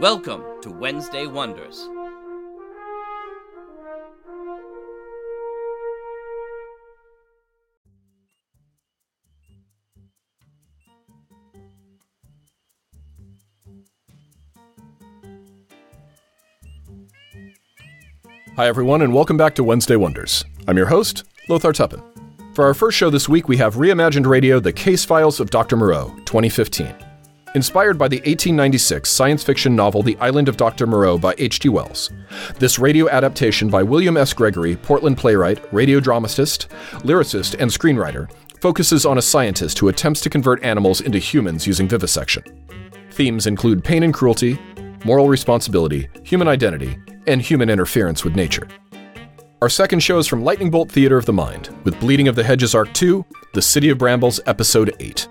Welcome to Wednesday Wonders. Hi, everyone, and welcome back to Wednesday Wonders. I'm your host, Lothar Tuppen. For our first show this week, we have reimagined radio The Case Files of Dr. Moreau, 2015. Inspired by the 1896 science fiction novel The Island of Dr. Moreau by H.G. Wells, this radio adaptation by William S. Gregory, Portland playwright, radio dramatist, lyricist, and screenwriter, focuses on a scientist who attempts to convert animals into humans using vivisection. Themes include pain and cruelty, moral responsibility, human identity, and human interference with nature. Our second show is from Lightning Bolt Theater of the Mind, with Bleeding of the Hedges Arc 2, The City of Brambles, Episode 8.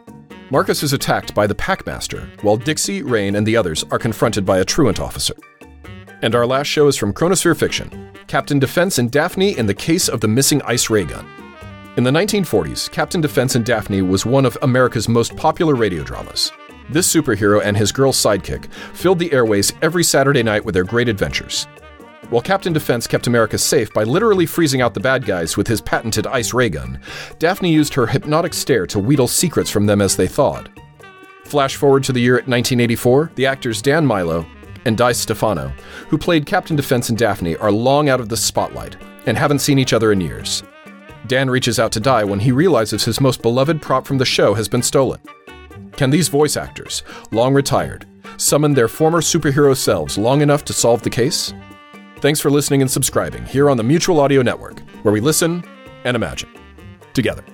Marcus is attacked by the Packmaster, while Dixie, Rain, and the others are confronted by a truant officer. And our last show is from Chronosphere Fiction, Captain Defense and Daphne in the case of the missing ice ray gun. In the 1940s, Captain Defense and Daphne was one of America's most popular radio dramas. This superhero and his girl sidekick filled the airways every Saturday night with their great adventures. While Captain Defense kept America safe by literally freezing out the bad guys with his patented ice ray gun, Daphne used her hypnotic stare to wheedle secrets from them as they thawed. Flash forward to the year 1984, the actors Dan Milo and Di Stefano, who played Captain Defense and Daphne, are long out of the spotlight and haven't seen each other in years. Dan reaches out to Di when he realizes his most beloved prop from the show has been stolen. Can these voice actors, long retired, summon their former superhero selves long enough to solve the case? Thanks for listening and subscribing here on the Mutual Audio Network, where we listen and imagine together.